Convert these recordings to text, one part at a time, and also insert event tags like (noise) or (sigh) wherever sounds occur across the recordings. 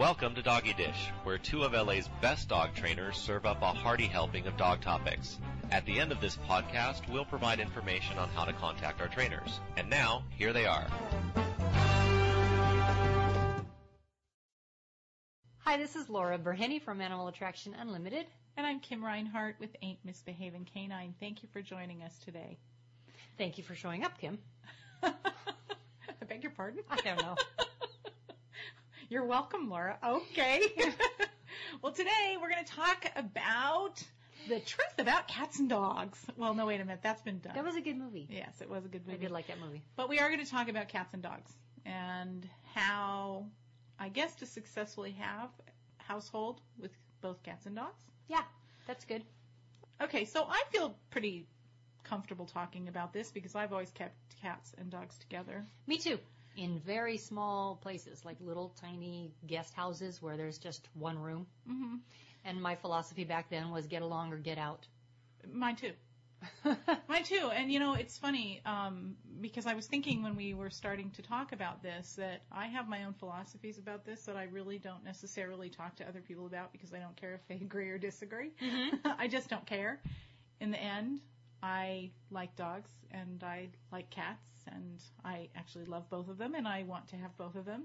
Welcome to Doggy Dish, where two of LA's best dog trainers serve up a hearty helping of dog topics. At the end of this podcast, we'll provide information on how to contact our trainers. And now, here they are. Hi, this is Laura Berhenny from Animal Attraction Unlimited. And I'm Kim Reinhart with Ain't Misbehaving Canine. Thank you for joining us today. Thank you for showing up, Kim. (laughs) I beg your pardon? I don't know. (laughs) You're welcome, Laura. Okay. (laughs) well, today we're going to talk about the truth about cats and dogs. Well, no, wait a minute. That's been done. That was a good movie. yes, it was a good movie. I did like that movie. But we are going to talk about cats and dogs and how, I guess, to successfully have a household with both cats and dogs. Yeah, that's good. Okay, so I feel pretty comfortable talking about this because I've always kept cats and dogs together. Me too. In very small places, like little tiny guest houses where there's just one room. hmm And my philosophy back then was get along or get out. Mine too. (laughs) Mine too. And you know, it's funny um, because I was thinking when we were starting to talk about this that I have my own philosophies about this that I really don't necessarily talk to other people about because I don't care if they (laughs) agree or disagree. (laughs) I just don't care. In the end, I like dogs and I like cats and I actually love both of them and I want to have both of them.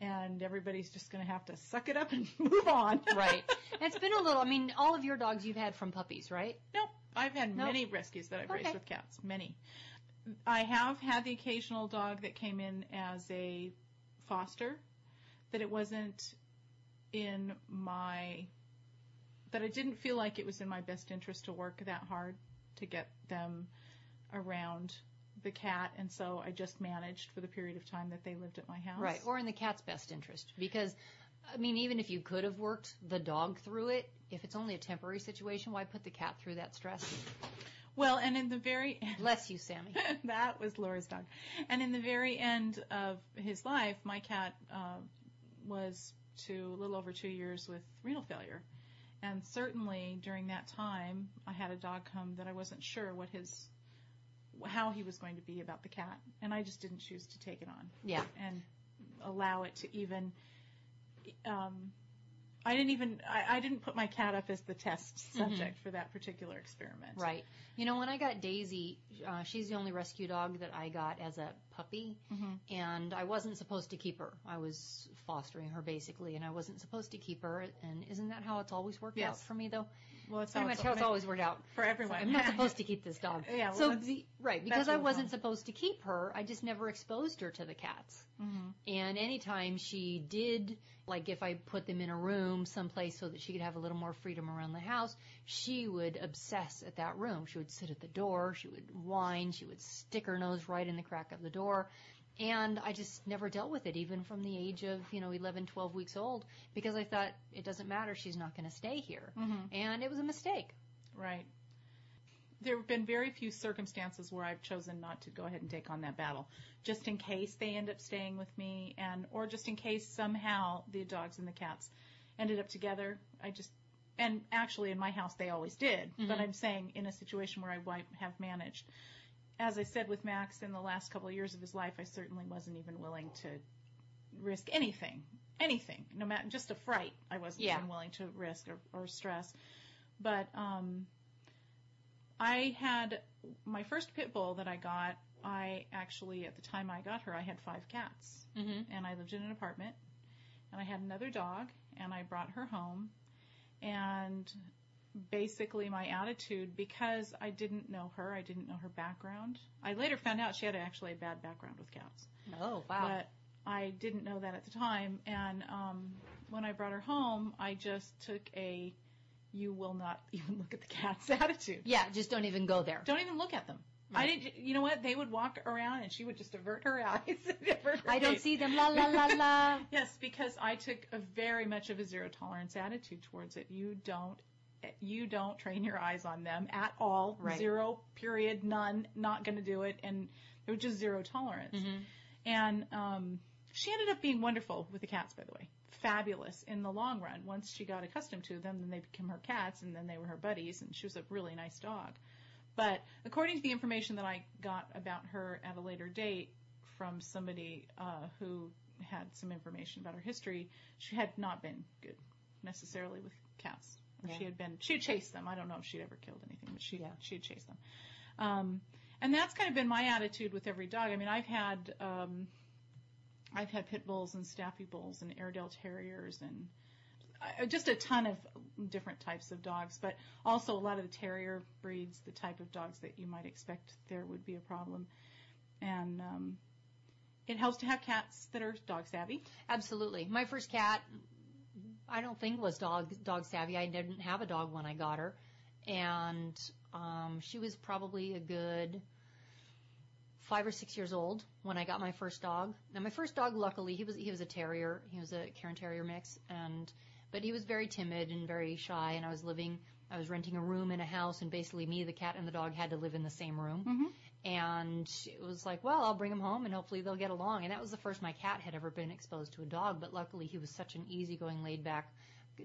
And everybody's just going to have to suck it up and (laughs) move on. right. And it's been a little, I mean, all of your dogs you've had from puppies, right? Nope. I've had Nope. many rescues that I've raised with cats. Many. I have had the occasional dog that came in as a foster, that it wasn't in my, that I didn't feel like it was in my best interest to work that hard to get them around the cat, and so I just managed for the period of time that they lived at my house. Right. Or in the cat's best interest. Because, I mean, even if you could have worked the dog through it, if it's only a temporary situation, why put the cat through that stress? well, and in the very (laughs) Bless you, Sammy. that was Laura's dog. And in the very end of his life, my cat uh, was to a little over two years with renal failure. And certainly during that time, I had a dog come that I wasn't sure what his, how he was going to be about the cat. And I just didn't choose to take it on Yeah. and allow it to even, um, I didn't even, I, I didn't put my cat up as the test subject for that particular experiment. Right. You know, when I got Daisy, uh, she's the only rescue dog that I got as a puppy, Mhm. and I wasn't supposed to keep her. I was fostering her basically, and I wasn't supposed to keep her. And isn't that how it's always worked out for me, though? Well, it's Pretty much how it's always worked out. for everyone. I'm not supposed to keep this dog. (laughs) Yeah, well, so the, right because I wasn't supposed to keep her, I just never exposed her to the cats. hmm And anytime she did, like if I put them in a room someplace so that she could have a little more freedom around the house, she would obsess at that room. She would sit at the door, she would whine, she would stick her nose right in the crack of the door. And I just never dealt with it, even from the age of, you know, 11, 12 weeks old, because I thought it doesn't matter, she's not going to stay here. Mhm. And it was a mistake. Right. There have been very few circumstances where I've chosen not to go ahead and take on that battle, just in case they end up staying with me, and or just in case somehow the dogs and the cats ended up together. I just and actually in my house they always did, but Mhm. I'm saying in a situation where I have managed. As I said with Max in the last couple of years of his life, I certainly wasn't even willing to risk anything, anything, no matter just a fright. I wasn't Yeah. even willing to risk or, or stress. But um, I had my first pit bull that I got. I actually, at the time I got her, I had five cats, Mm-hmm. and I lived in an apartment, and I had another dog, and I brought her home, and basically my attitude because I didn't know her, I didn't know her background. I later found out she had actually a bad background with cats. Oh, wow. But I didn't know that at the time. And um, when I brought her home, I just took a you will not (laughs) even look at the cats (laughs) attitude. yeah, just don't even go there. Don't even look at them. I didn't. You know what? They would walk around, and she would just avert her (laughs) eyes. avert her I don't face. see them, la la la la. Yes, because I took a very much of a zero tolerance attitude towards it. You don't. You don't train your eyes on them at all. Right. Zero, period, none, not going to do it. And there was just zero tolerance. Mhm. And um, she ended up being wonderful with the cats, by the way. Fabulous in the long run. Once she got accustomed to them, then they became her cats, and then they were her buddies, and she was a really nice dog. But according to the information that I got about her at a later date from somebody uh, who had some information about her history, she had not been good necessarily with cats. Yeah. She had been she had chased them. I don't know if she'd ever killed anything, but she Yeah. she had chased them. Um, and that's kind of been my attitude with every dog. I mean, I've had um, I've had pit bulls and staffy bulls and Airedale terriers and uh, just a ton of different types of dogs, but also a lot of the terrier breeds, the type of dogs that you might expect there would be a problem. And um, it helps to have cats that are dog savvy. Absolutely. My first cat, I don't think was dog dog savvy. I didn't have a dog when I got her, and um, she was probably a good five or six years old when I got my first dog. Now my first dog, luckily, he was he was a terrier. He was a Cairn Terrier mix, and but he was very timid and very shy. And I was living, I was renting a room in a house, and basically me, the cat, and the dog had to live in the same room. Mhm. And it was like, well, I'll bring him home and hopefully they'll get along. And that was the first my cat had ever been exposed to a dog. But luckily he was such an easygoing, laid back,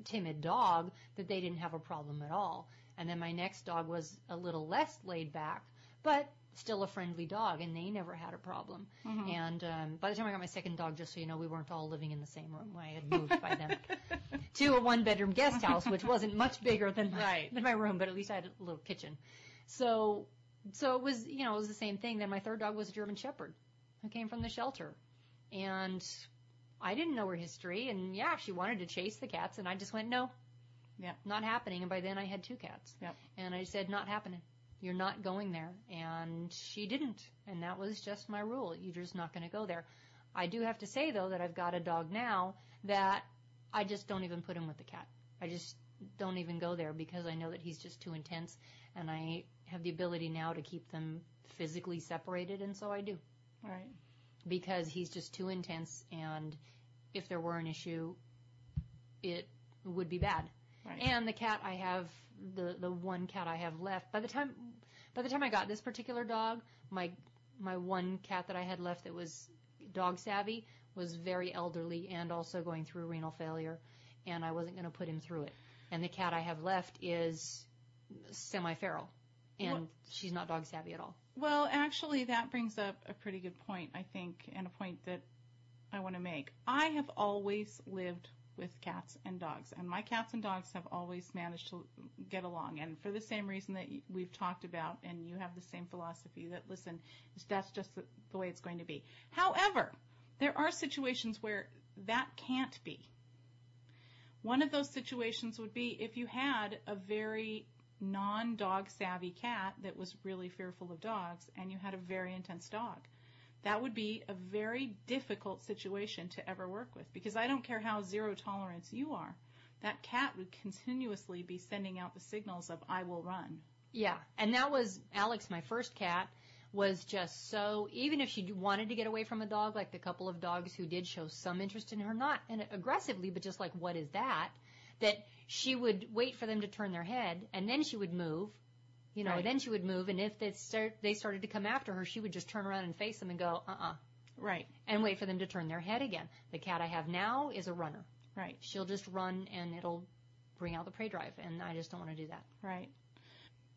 timid dog that they didn't have a problem at all. And then my next dog was a little less laid back, but still a friendly dog and they never had a problem. Mhm. And um, by the time I got my second dog, just so you know, we weren't all living in the same room. I had moved by then (laughs) to a one bedroom guest house, which wasn't much bigger than my, Right. than my room, but at least I had a little kitchen. So, so it was, you know, it was the same thing. Then my third dog was a German Shepherd who came from the shelter. And I didn't know her history. And yeah, she wanted to chase the cats. And I just went, no, Yep. not happening. And by then I had two cats. Yep. And I said, not happening. You're not going there. And she didn't. And that was just my rule. You're just not going to go there. I do have to say though that I've got a dog now that I just don't even put him with the cat. I just don't even go there because I know that he's just too intense and I have the ability now to keep them physically separated and so I do Right. because he's just too intense and if there were an issue it would be bad. Right. And the cat I have the the one cat I have left by the time by the time I got this particular dog, my my one cat that I had left that was dog savvy was very elderly and also going through renal failure and I wasn't going to put him through it. And the cat I have left is semi feral and What- she's not dog savvy at all. Well, actually, that brings up a pretty good point, I think, and a point that I want to make. I have always lived with cats and dogs, and my cats and dogs have always managed to get along. And for the same reason that we've talked about, and you have the same philosophy that, listen, that's just the, the way it's going to be. However, there are situations where that can't be. One of those situations would be if you had a very non dog savvy cat that was really fearful of dogs and you had a very intense dog. That would be a very difficult situation to ever work with because I don't care how zero tolerance you are. That cat would continuously be sending out the signals of I will run. Yeah, and that was Alex, my first cat, was just so. Even if she wanted to get away from a dog, like the couple of dogs who did show some interest in her, not and aggressively, but just like, what is that? That she would wait for them to turn their head, and then she would move. You know, Right. then she would move, and if they start, they started to come after her, she would just turn around and face them and go, uh-uh, Right, and wait for them to turn their head again. The cat I have now is a runner. right, She'll just run, and it'll bring out the prey drive, and I just don't want to do that. right.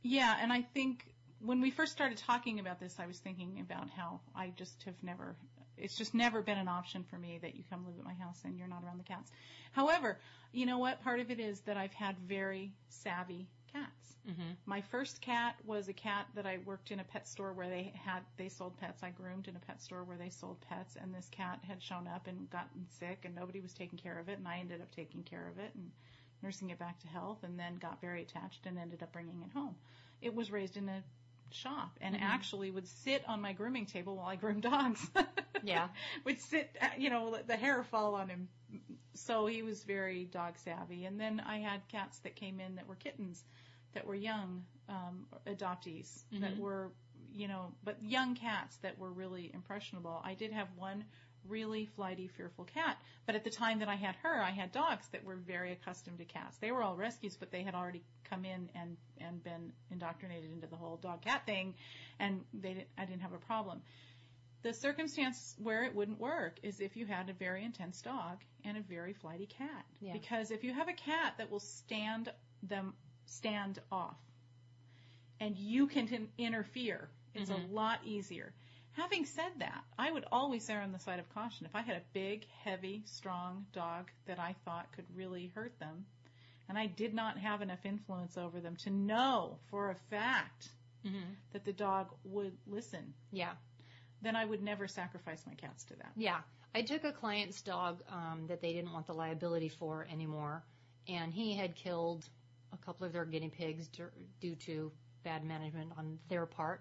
Yeah, and I think when we first started talking about this, I was thinking about how I just have never, it's just never been an option for me that you come live at my house and you're not around the cats. However, you know what? Part of it is that I've had very savvy cats. Mm-hmm. My first cat was a cat that I worked in a pet store where they had they sold pets. I groomed in a pet store where they sold pets, and this cat had shown up and gotten sick, and nobody was taking care of it, and I ended up taking care of it and nursing it back to health, and then got very attached and ended up bringing it home. It was raised in a shop and Mhm. actually would sit on my grooming table while I groomed dogs. (laughs) Yeah. would sit, you know, let the hair fall on him. So he was very dog savvy. And then I had cats that came in that were kittens, that were young um, adoptees, that Mhm. were, you know, but young cats that were really impressionable. I did have one really flighty, fearful cat, but at the time that I had her, I had dogs that were very accustomed to cats. They were all rescues, but they had already come in and and been indoctrinated into the whole dog cat thing, and they didn't, I didn't have a problem. The circumstance where it wouldn't work is if you had a very intense dog and a very flighty cat. Yeah. Because if you have a cat that will stand them stand off and you can t- interfere, it's Mhm. a lot easier. Having said that, I would always err on the side of caution. If I had a big, heavy, strong dog that I thought could really hurt them, and I did not have enough influence over them to know for a fact Mm-hmm. that the dog would listen, Yeah. then I would never sacrifice my cats to that. Yeah. I took a client's dog um, that they didn't want the liability for anymore, and he had killed a couple of their guinea pigs due to bad management on their part.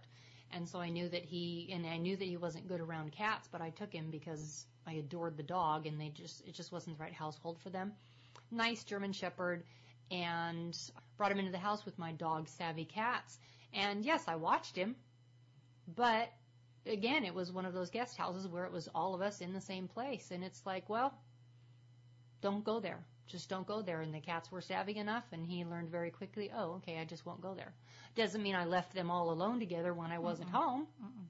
And so I knew that he, and I knew that he wasn't good around cats, but I took him because I adored the dog, and they just, it just wasn't the right household for them. Nice German Shepherd, and brought him into the house with my dog Savvy Cats. And yes, I watched him, but again, it was one of those guest houses where it was all of us in the same place. And it's like, well, don't go there. Just don't go there. And the cats were savvy enough, and he learned very quickly, oh, okay, I just won't go there. Doesn't mean I left them all alone together when I wasn't home. Mm-mm.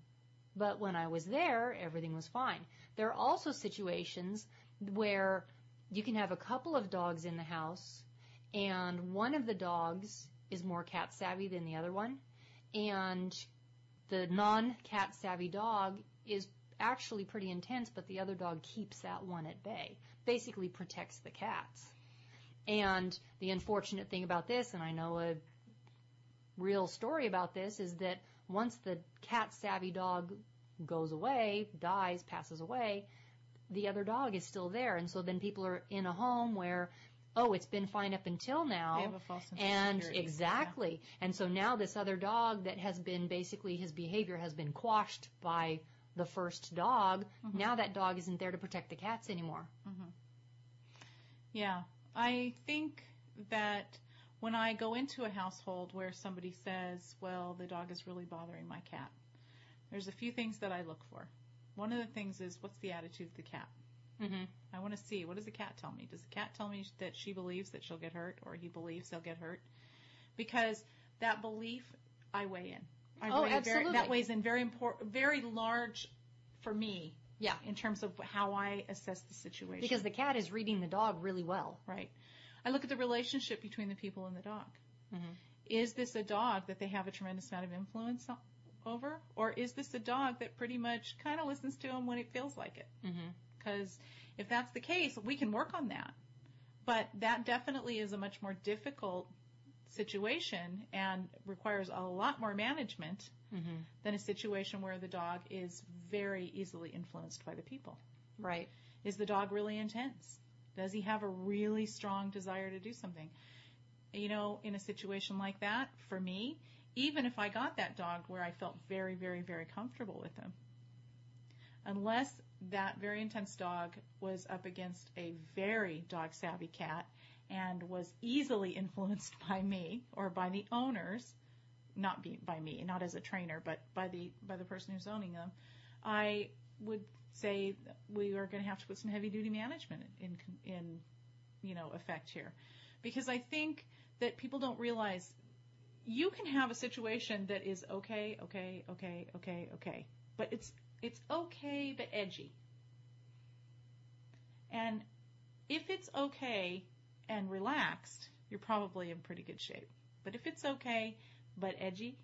But when I was there, everything was fine. There are also situations where you can have a couple of dogs in the house, and one of the dogs is more cat savvy than the other one, and the non cat savvy dog is actually pretty intense, but the other dog keeps that one at bay, basically protects the cats. And the unfortunate thing about this, and I know a real story about this, is that once the cat savvy dog goes away, dies, passes away, the other dog is still there. And so then people are in a home where, oh, it's been fine up until now. They have a false sense And exactly. And so now this other dog that has been basically his behavior has been quashed by the first dog. Mhm. Now that dog isn't there to protect the cats anymore. Yeah, I think that when I go into a household where somebody says, well, the dog is really bothering my cat, there's a few things that I look for. One of the things is, what's the attitude of the cat? Mm-hmm. I want to see, what does the cat tell me? Does the cat tell me that she believes that she'll get hurt or he believes they'll get hurt? Because that belief, I weigh in. I Oh, absolutely. that weighs in very important, very large for me Yeah. in terms of how I assess the situation. Because the cat is reading the dog really well. Right. I look at the relationship between the people and the dog. Mhm. Is this a dog that they have a tremendous amount of influence over? Or is this a dog that pretty much kind of listens to them when it feels like it? Mm-hmm. Because if that's the case, we can work on that. But that definitely is a much more difficult situation and requires a lot more management Mm-hmm. than a situation where the dog is very easily influenced by the people. Right. Is the dog really intense? Does he have a really strong desire to do something? You know, in a situation like that, for me, even if I got that dog where I felt very, very, very comfortable with him, unless that very intense dog was up against a very dog savvy cat and was easily (laughs) influenced by me or by the owners, not be, by me, not as a trainer, but by the by the person who's owning them, I would say we are going to have to put some heavy duty management in in you know effect here, because I think that people don't realize you can have a situation that is okay, okay, okay, okay, okay, but it's it's okay but edgy. And if it's okay and relaxed, you're probably in pretty good shape. But if it's okay but edgy,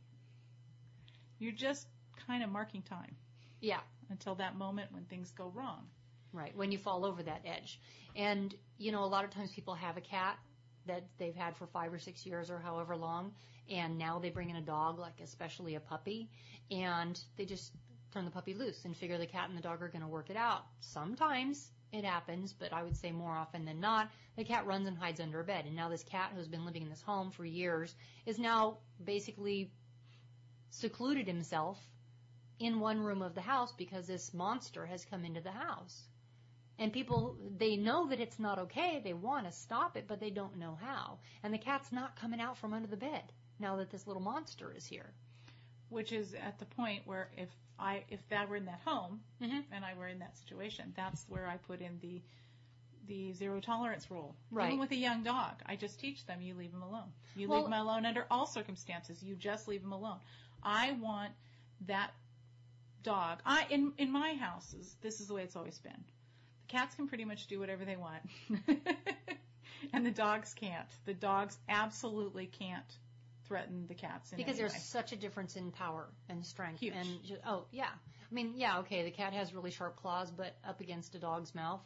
you're just kind of marking time Yeah. until that moment when things go wrong. Right, when you fall over that edge. And, you know, a lot of times people have a cat that they've had for five or six years or however long, and now they bring in a dog, like especially a puppy, and they just turn the puppy loose and figure the cat and the dog are going to work it out. Sometimes it happens, but I would say more often than not, the cat runs and hides under a bed. And now this cat who's been living in this home for years is now basically secluded himself in one room of the house because this monster has come into the house. And people, they know that it's not okay. They want to stop it, but they don't know how. And the cat's not coming out from under the bed now that this little monster is here. Which is at the point where if I if that were in that home Mm-hmm. and I were in that situation, that's where I put in the the zero tolerance rule. Right. Even with a young dog, I just teach them you leave them alone. You Well- leave them alone under all circumstances. You just leave them alone. I want that dog. I in in my houses, this is the way it's always been. The cats can pretty much do whatever they want, (laughs) and the dogs can't. The dogs absolutely can't threaten the cats in Because there's way. such a difference in power and strength. Huge. And ju- oh yeah, I mean, yeah, okay, the cat has really sharp claws, but up against a dog's mouth?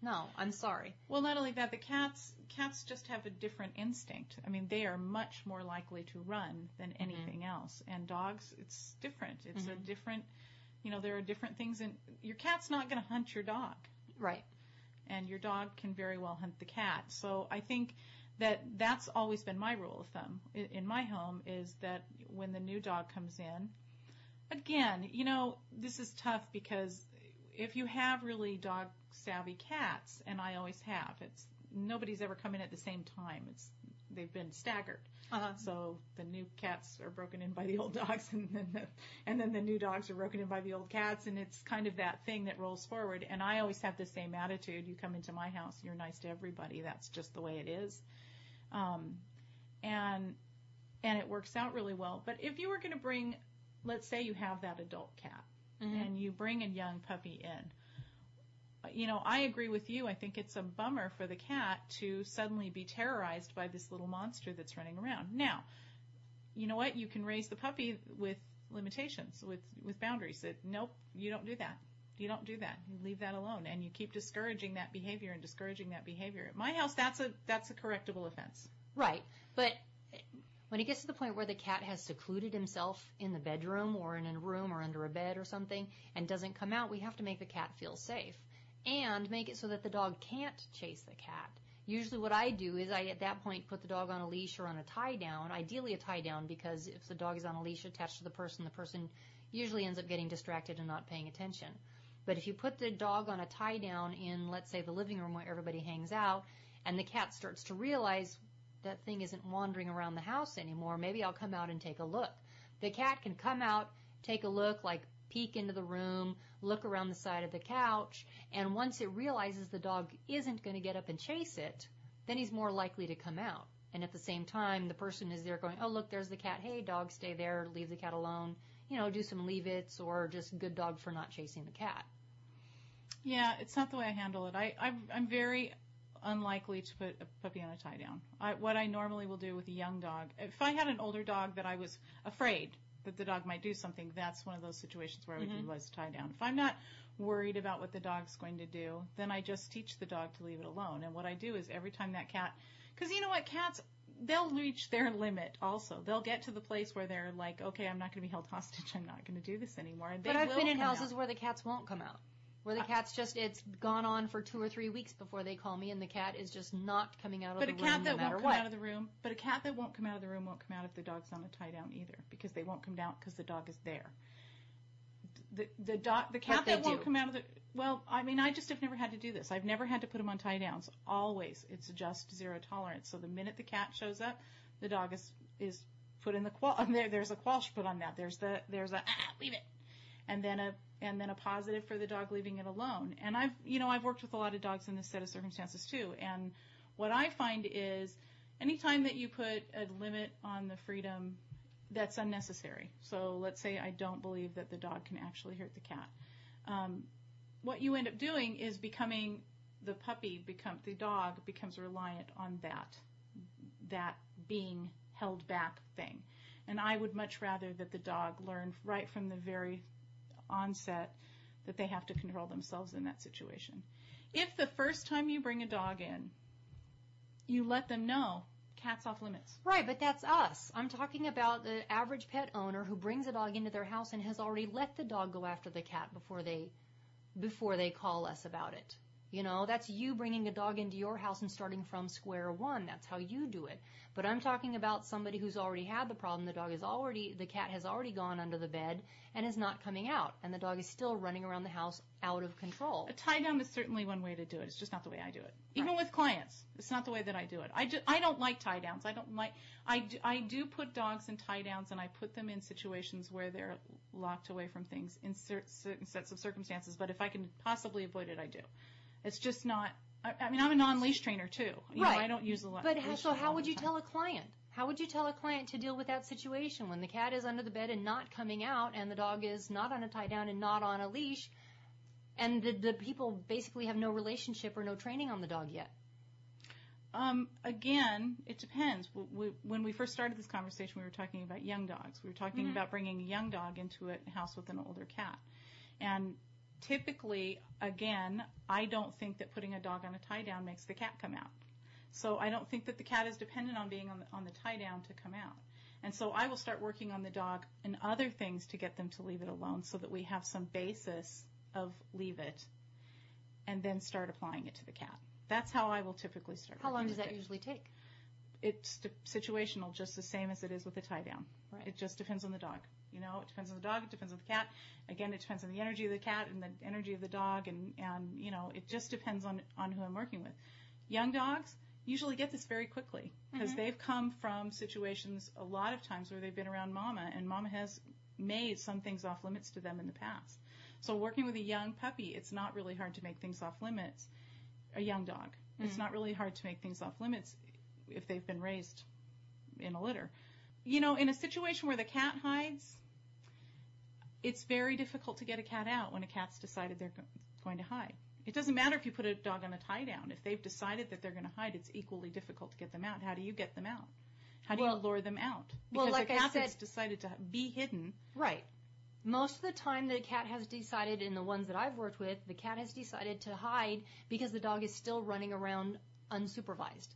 No, I'm sorry. Well, not only that, the cats cats just have a different instinct. I mean, they are much more likely to run than mm-hmm. anything else. And dogs, it's different. It's a mm-hmm. different, you know, there are different things. And your cat's not going to hunt your dog, Right. and your dog can very well hunt the cat. So I think that that's always been my rule of thumb in, my home is that when the new dog comes in, again, you know, this is tough because if you have really dog savvy cats, and I always have, it's nobody's ever come in at the same time. It's they've been staggered. Uh-huh. So the new cats are broken in by the old dogs, and then the, and then the new dogs are broken in by the old cats, and it's kind of that thing that rolls forward. And I always have the same attitude. You come into my house, you're nice to everybody. That's just the way it is. Um, and and it works out really well. But if you were going to bring, let's say you have that adult cat, and you bring a young puppy in, you know, I agree with you. I think it's a bummer for the cat to suddenly be terrorized by this little monster that's running around. Now, you know what? You can raise the puppy with limitations, with with boundaries. That nope, you don't do that. You don't do that. You leave that alone, and you keep discouraging that behavior and discouraging that behavior. At my house, that's a that's a correctable offense. Right. But when it gets to the point where the cat has secluded himself in the bedroom or in a room or under a bed or something and doesn't come out, we have to make the cat feel safe and make it so that the dog can't chase the cat. Usually what I do is I at that point put the dog on a leash or on a tie down, ideally a tie down because if the dog is on a leash attached to the person, the person usually ends up getting distracted and not paying attention. But if you put the dog on a tie down in, let's say, the living room where everybody hangs out, and the cat starts to realize that thing isn't wandering around the house anymore, maybe I'll come out and take a look. The cat can come out, take a look, like peek into the room, look around the side of the couch, and once it realizes the dog isn't going to get up and chase it, then he's more likely to come out. And at the same time, the person is there going, oh, look, there's the cat. Hey, dog, stay there. Leave the cat alone. You know, do some leave its or just good dog for not chasing the cat. Yeah, it's not the way I handle it. I, I'm, I'm very unlikely to put a puppy on a tie down. I, what I normally will do with a young dog, if I had an older dog that I was afraid that the dog might do something, that's one of those situations where I would utilize a tie down. If I'm not worried about what the dog's going to do, then I just teach the dog to leave it alone. And what I do is every time that cat, because you know what, cats, they'll reach their limit also. They'll get to the place where they're like, okay, I'm not going to be held hostage. I'm not going to do this anymore. And they But I've been in houses out. where the cats won't come out. Where the cat's just, it's gone on for two or three weeks before they call me and the cat is just not coming out of But the a cat that matter won't come what. out of the room, but a cat that won't come out of the room won't come out if the dog's on a tie down either, because they won't come down because the dog is there. The the dog the cat that won't do. come out of the well, I mean, I just have never had to do this. I've never had to put them on tie downs. Always, it's just zero tolerance. So the minute the cat shows up, the dog is is put in the qual. (laughs) There, there's a quash put on that. There's the there's a ah, leave it, and then a and then a positive for the dog leaving it alone. And I've you know I've worked with a lot of dogs in this set of circumstances too. And what I find is anytime that you put a limit on the freedom, that's unnecessary. So let's say I don't believe that the dog can actually hurt the cat. Um, what you end up doing is becoming the puppy become the dog becomes reliant on that that being held back thing. And I would much rather that the dog learn right from the very onset that they have to control themselves in that situation. If the first time you bring a dog in, you let them know cats off limits. Right, but that's us. I'm talking about the average pet owner who brings a dog into their house and has already let the dog go after the cat before they before they call us about it. You know, that's you bringing a dog into your house and starting from square one. That's how you do it. But I'm talking about somebody who's already had the problem. The dog is already, the cat has already gone under the bed and is not coming out. And the dog is still running around the house out of control. A tie down is certainly one way to do it. It's just not the way I do it. Even with clients, it's not the way that I do it. I, ju- I don't like tie downs. I don't like. I do, I do put dogs in tie downs, and I put them in situations where they're locked away from things in certain sets of circumstances. But if I can possibly avoid it, I do. It's just not. I, I mean, I'm a non-leash trainer too. You Right. Know, I don't use a lot. But how, leash so how would you tell a client? How would you tell a client to deal with that situation when the cat is under the bed and not coming out and the dog is not on a tie down and not on a leash and the, the people basically have no relationship or no training on the dog yet? Um, again, it depends. We- When we first started this conversation, we were talking about young dogs. We were talking Mm-hmm. about bringing a young dog into a house with an older cat. And typically, again, I don't think that putting a dog on a tie down makes the cat come out. So I don't think that the cat is dependent on being on the, on the tie down to come out. And so I will start working on the dog and other things to get them to leave it alone so that we have some basis of leave it and then start applying it to the cat. That's how I will typically start. How long does that it. usually take? It's situational, just the same as it is with a tie down. Right. It just depends on the dog. You know, it depends on the dog. It depends on the cat. Again, it depends on the energy of the cat and the energy of the dog, and and you know, it just depends on on who I'm working with. Young dogs usually get this very quickly because Mhm. they've come from situations a lot of times where they've been around mama, and mama has made some things off limits to them in the past. So working with a young puppy, it's not really hard to make things off limits. A young dog, it's Mhm. not really hard to make things off limits if they've been raised in a litter. You know, in a situation where the cat hides, it's very difficult to get a cat out when a cat's decided they're going to hide. It doesn't matter if you put a dog on a tie down. If they've decided that they're going to hide, it's equally difficult to get them out. How do you get them out? How do Well- you lure them out? well, Because like a I cat that's decided to be hidden, Right. Most of the time, the cat has decided, in the ones that I've worked with, the cat has decided to hide because the dog is still running around unsupervised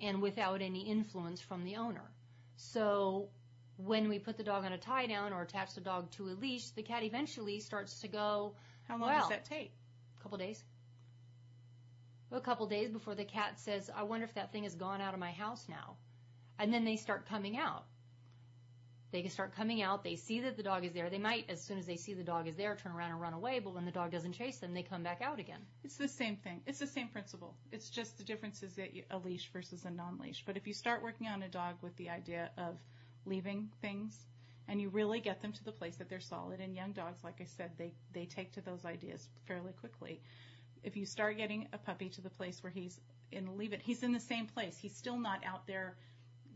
and without any influence from the owner. So when we put the dog on a tie down or attach the dog to a leash, the cat eventually starts to go how long Well- does that take? a couple days. A couple days before the cat says, I wonder if that thing has gone out of my house now. And then they start coming out. They can start coming out. They see that the dog is there. They might, as soon as they see the dog is there, turn around and run away. But when the dog doesn't chase them, they come back out again. It's the same thing. It's the same principle. It's just the difference is that you, a leash versus a non-leash. But if you start working on a dog with the idea of leaving things, and you really get them to the place that they're solid, and young dogs, like I said, they they take to those ideas fairly quickly. If you start getting a puppy to the place where he's in leave it, he's in the same place. He's still not out there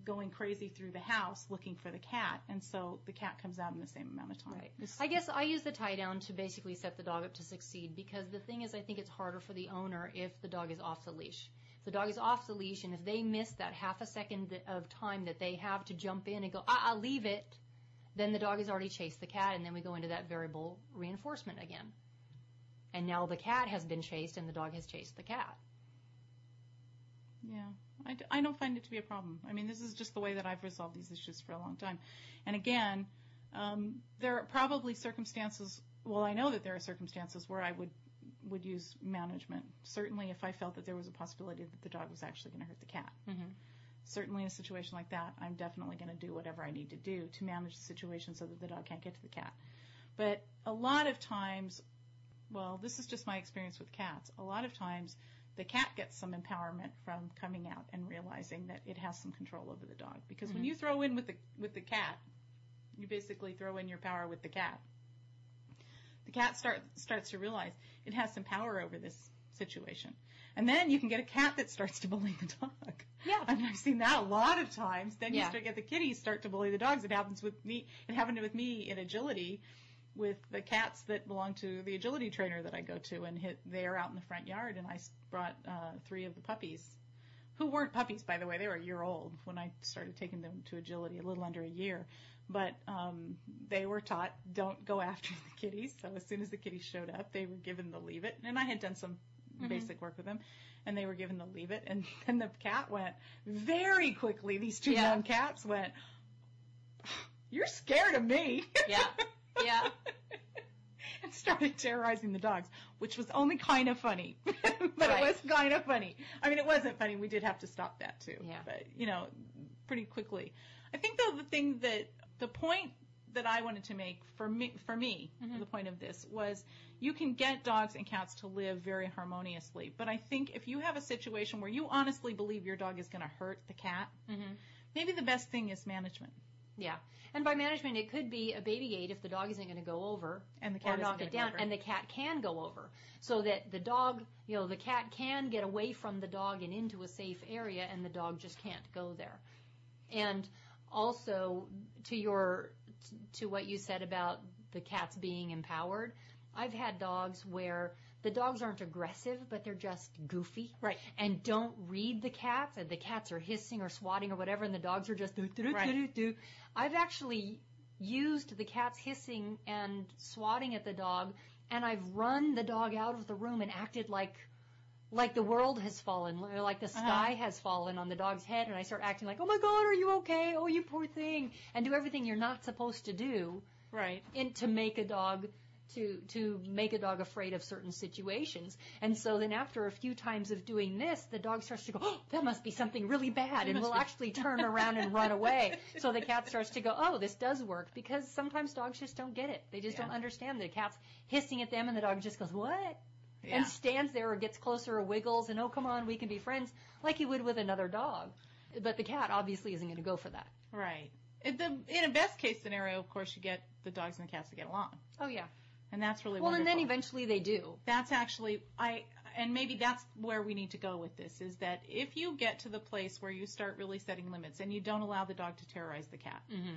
going crazy through the house looking for the cat, and so the cat comes out in the same amount of time. Right. It's- I guess I use the tie down to basically set the dog up to succeed because the thing is, I think it's harder for the owner if the dog is off the leash. The dog is off the leash and if they miss that half a second of time that they have to jump in and go, ah, I'll leave it, then the dog has already chased the cat and then we go into that variable reinforcement again. And now the cat has been chased and the dog has chased the cat. Yeah, I, d- I don't find it to be a problem. I mean, this is just the way that I've resolved these issues for a long time. And again, um, there are probably circumstances. Well, I know that there are circumstances where I would would use management. Certainly, if I felt that there was a possibility that the dog was actually going to hurt the cat. Mhm. Certainly, in a situation like that, I'm definitely going to do whatever I need to do to manage the situation so that the dog can't get to the cat. But a lot of times, well, this is just my experience with cats. A lot of times, the cat gets some empowerment from coming out and realizing that it has some control over the dog. Because when Mhm. you throw in with the with the cat, you basically throw in your power with the cat. The cat start starts to realize it has some power over this situation, and then you can get a cat that starts to bully the dog. Yeah. I mean, I've seen that a lot of times. Then you Yeah. start get the kitties start to bully the dogs. It happens with me. It happened with me in agility with the cats that belong to the agility trainer that I go to, and hit, they are out in the front yard, and I brought uh, three of the puppies, who weren't puppies by the way, they were a year old when I started taking them to agility, a little under a year, but um, they were taught don't go after the kitties. So as soon as the kitties showed up, they were given the leave it, and I had done some Mhm. basic work with them, and they were given the leave it, and (laughs) then the cat went very quickly. These two Yeah. young cats went. You're scared of me. Yeah. Yeah. (laughs) and started terrorizing the dogs, which was only kind of funny. (laughs) but Right. it was kind of funny. I mean, it wasn't funny. We did have to stop that too. Yeah. But, you know, pretty quickly. I think though the thing that, the point that I wanted to make for me, for me, Mhm. the point of this was you can get dogs and cats to live very harmoniously. But I think if you have a situation where you honestly believe your dog is going to hurt the cat, hmm maybe the best thing is management. Yeah. And by management, it could be a baby gate if the dog isn't going to go over And the or cat isn't knock it down, and the cat can go over, so that the dog, you know, the cat can get away from the dog and into a safe area, and the dog just can't go there. And also, to your, to what you said about the cats being empowered, I've had dogs where the dogs aren't aggressive, but they're just goofy Right. and don't read the cats, and the cats are hissing or swatting or whatever, and the dogs are just do do do Right. do do. I've actually used the cat's hissing and swatting at the dog, and I've run the dog out of the room and acted like like the world has fallen, or like the sky has fallen on the dog's head, and I start acting like, "Oh my God, are you okay? Oh, you poor thing," and do everything you're not supposed to do Right. in to make a dog to to make a dog afraid of certain situations. And so then after a few times of doing this, the dog starts to go, "Oh, that must be something really bad," and will actually (laughs) turn around and run away. So the cat starts to go, "Oh, this does work," because sometimes dogs just don't get it. They just Yeah. don't understand. The cat's hissing at them, and the dog just goes, "What?" Yeah. and stands there or gets closer or wiggles and oh come on we can be friends like you would with another dog but the cat obviously isn't going to go for that Right. In the in a best case scenario, of course, you get the dogs and the cats to get along, oh yeah and that's really well and then eventually they do that's actually I and maybe that's where we need to go with this is that if you get to the place where you start really setting limits and you don't allow the dog to terrorize the cat mm-hmm.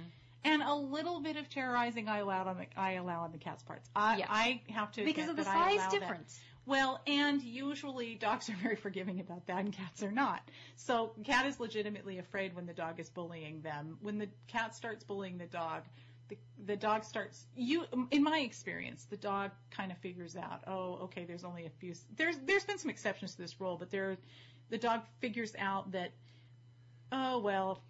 and a little bit of terrorizing I allow on the I allow on the cat's parts I Yeah. I have to because of the size difference. that. Well, and usually dogs are very forgiving about that, and cats are not. So, cat is legitimately afraid when the dog is bullying them. When the cat starts bullying the dog, the the dog starts. You, in my experience, the dog kind of figures out. Oh, okay. There's only a few. There's there's been some exceptions to this rule, but there, the dog figures out that. Oh well,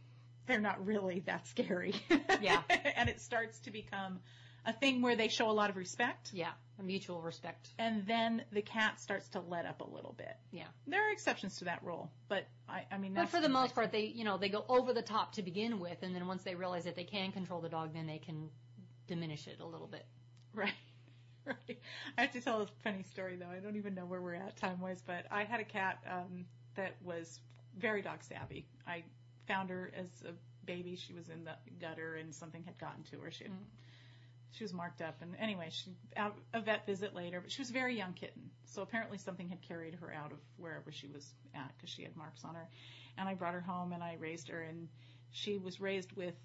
they're not really that scary. Yeah. (laughs) and it starts to become a thing where they show a lot of respect yeah a mutual respect and then the cat starts to let up a little bit. yeah There are exceptions to that rule, but I, I mean, but for the most part they you know they go over the top to begin with and then once they realize that they can control the dog then they can diminish it a little bit Right. (laughs) Right. I have to tell a funny story though. I don't even know where we're at time wise, but I had a cat um, that was very dog savvy. I found her as a baby. She was in the gutter and something had gotten to her. She had, she was marked up and anyway, she a vet visit later, but she was a very young kitten. So apparently something had carried her out of wherever she was at because she had marks on her. And I brought her home and I raised her and she was raised with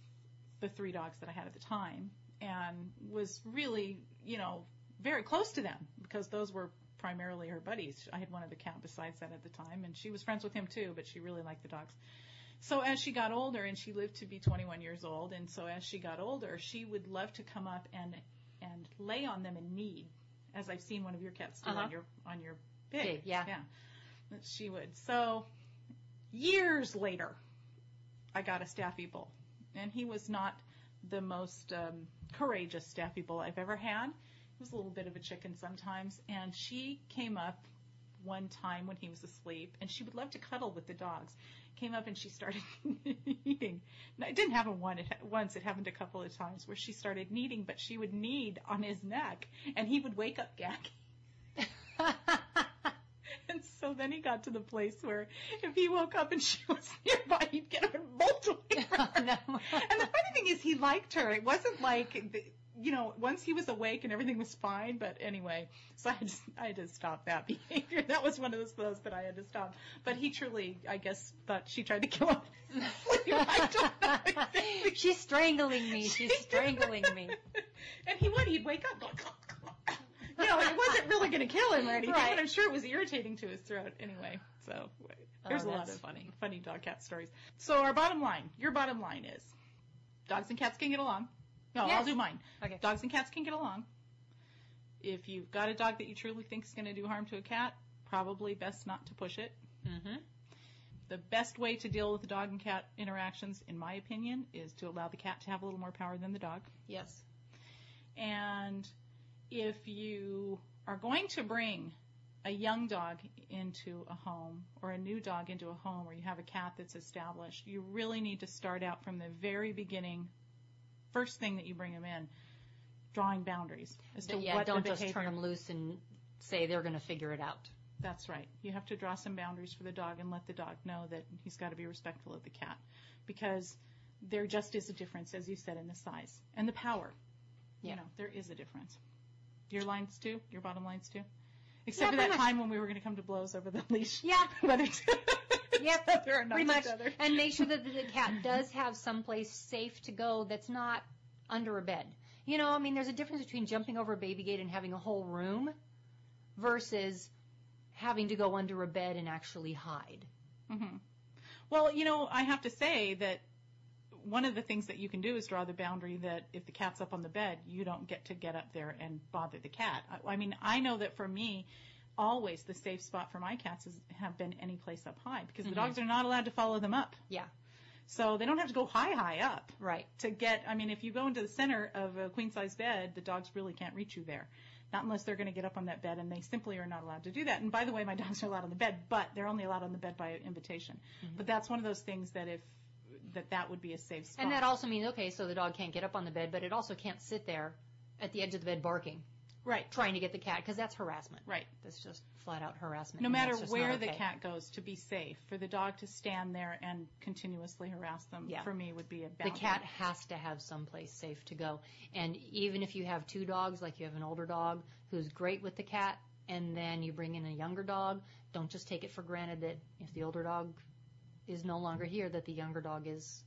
the three dogs that I had at the time and was really, you know, very close to them because those were primarily her buddies. I had one other cat besides that at the time, and she was friends with him too, but she really liked the dogs. So as she got older, and she lived to be 21 years old, and so as she got older, she would love to come up and and lay on them and knead, as I've seen one of your cats do Uh-huh. on your on your pig. Pig, yeah. yeah, she would. So years later, I got a Staffy bull, and he was not the most um, courageous Staffy bull I've ever had. He was a little bit of a chicken sometimes, and she came up one time when he was asleep, and she would love to cuddle with the dogs. Came up and she started (laughs) kneading. It didn't happen one, it, once. It happened a couple of times where she started kneading, but she would knead on his neck, and he would wake up gagging. (laughs) And so then he got to the place where if he woke up and (laughs) she was nearby, he'd get up and bolt away from her. Oh, no. And the funny thing is, he liked her. It wasn't like, the, you know, once he was awake and everything was fine. But anyway, so I had to, I had to stop that (laughs) behavior. That was one of those those that I had to stop. But he truly, I guess, thought she tried to kill him. (laughs) I don't know. (laughs) she's strangling me she's strangling me and he would. He'd wake up. Going, you know, it wasn't really going to kill him or anything, Right. but I'm sure it was irritating to his throat. Anyway, so oh, there's Oh, a lot of funny. funny dog cat stories. So our bottom line, your bottom line is, dogs and cats can get along. No, I'll do mine. okay Dogs and cats can get along. If you've got a dog that you truly think is going to do harm to a cat, probably best not to push it. mm-hmm. The best way to deal with dog and cat interactions, in my opinion, is to allow the cat to have a little more power than the dog. yes And if you are going to bring a young dog into a home or a new dog into a home or you have a cat that's established, you really need to start out from the very beginning, first thing that you bring them in, drawing boundaries as to yeah what don't the just turn them loose and say they're going to figure it out That's right. You have to draw some boundaries for the dog and let the dog know that he's got to be respectful of the cat because there just is a difference, as you said, in the size and the power. Yeah. You know, there is a difference. Your lines too? Your bottom lines too? Except Yeah, for that much. time when we were going to come to blows over the leash. yeah (laughs) Whether Yep, whether or not pretty much each other. and make sure that (laughs) the cat does have someplace safe to go that's not under a bed you know i mean there's a difference between jumping over a baby gate and having a whole room versus having to go under a bed and actually hide hmm Well, you know, I have to say that one of the things that you can do is draw the boundary that if the cat's up on the bed, you don't get to get up there and bother the cat. I, I mean, I know that for me, always the safe spot for my cats is, have been any place up high because the mm-hmm. dogs are not allowed to follow them up. Yeah. So they don't have to go high, high up Right. to get, I mean, if you go into the center of a queen size bed, the dogs really can't reach you there. Not unless they're going to get up on that bed, and they simply are not allowed to do that. And by the way, my (laughs) dogs are allowed on the bed, but they're only allowed on the bed by invitation. Mm-hmm. But that's one of those things that if that that would be a safe spot. And that also means, okay, so the dog can't get up on the bed, but it also can't sit there at the edge of the bed barking, right, trying to get the cat, because that's harassment. right. That's just flat out harassment. No and matter where the okay. cat goes, to be safe, for the dog to stand there and continuously harass them, Yeah. for me would be a bad. The cat has to have someplace safe to go. And even if you have two dogs, like you have an older dog who's great with the cat, and then you bring in a younger dog, don't just take it for granted that if the older dog is no longer here, that the younger dog is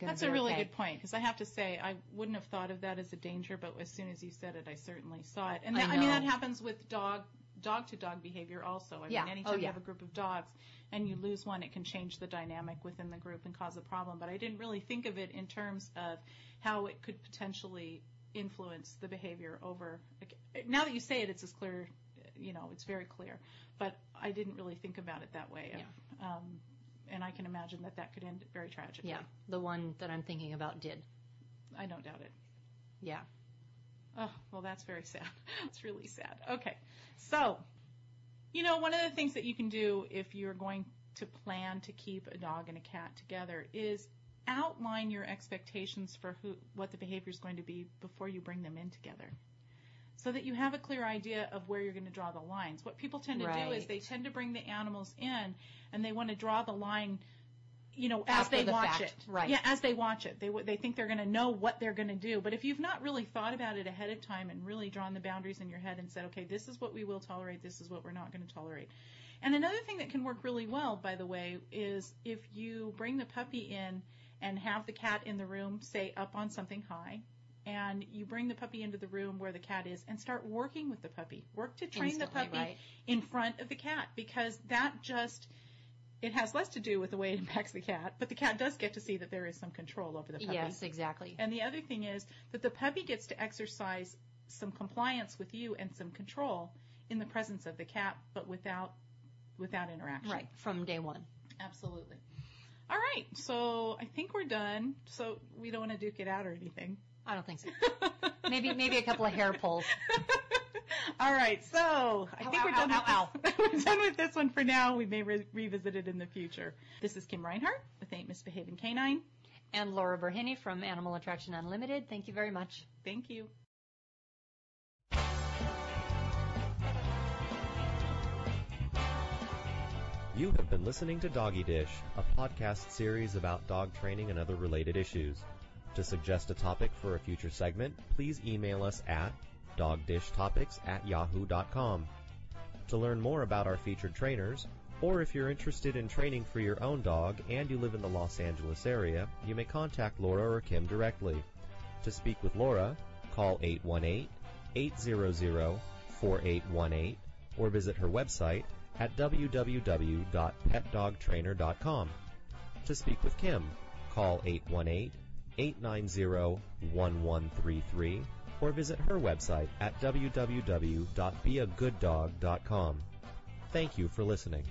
That's a really good point because I have to say I wouldn't have thought of that as a danger, but as soon as you said it, I certainly saw it. And I that, I, mean that happens with dog dog to dog behavior also. I Yeah. mean, anytime Oh, you have a group of dogs and you lose one, it can change the dynamic within the group and cause a problem. But I didn't really think of it in terms of how it could potentially influence the behavior over. Now that you say it, it's as clear. You know, it's very clear. But I didn't really think about it that way. Um, and I can imagine that that could end very tragically. Yeah, the one that I'm thinking about did. I don't doubt it. Yeah. Oh, well, that's very sad. (laughs) It's really sad. Okay. So, you know, one of the things that you can do if you're going to plan to keep a dog and a cat together is outline your expectations for who, what the behavior is going to be before you bring them in together. So that you have a clear idea of where you're going to draw the lines. What people tend to do is they tend to bring the animals in and they want to draw the line, you know, as After they the watch fact. it. Right. Yeah, as they watch it. They they think they're going to know what they're going to do. But if you've not really thought about it ahead of time and really drawn the boundaries in your head and said, okay, this is what we will tolerate, this is what we're not going to tolerate. And another thing that can work really well, by the way, is if you bring the puppy in and have the cat in the room, say up on something high, and you bring the puppy into the room where the cat is and start working with the puppy. Work to train Instantly, the puppy right. in front of the cat because that just it has less to do with the way it impacts the cat, but the cat does get to see that there is some control over the puppy. Yes, exactly. And the other thing is that the puppy gets to exercise some compliance with you and some control in the presence of the cat, but without without interaction. Right, from day one. Absolutely. All right, so I think we're done. So we don't want to duke it out or anything. I don't think so. Maybe maybe a couple of hair pulls. (laughs) All right, so I Ow, think ow, we're done. ow, with this. (laughs) we're done with this one for now. We may re- revisit it in the future. This is Kim Reinhart with Ain't Misbehaving Canine. And Laura Bourhenne from Animal Attraction Unlimited. Thank you very much. Thank you. You have been listening to Doggy Dish, a podcast series about dog training and other related issues. To suggest a topic for a future segment, please email us at dogdishtopics at yahoo.com. To learn more about our featured trainers, or if you're interested in training for your own dog and you live in the Los Angeles area, you may contact Laura or Kim directly. To speak with Laura, call 818-800-4818 or visit her website at www.petdogtrainer.com. To speak with Kim, call 818-890-1133 or visit her website at www.beagooddog.com. Thank you for listening.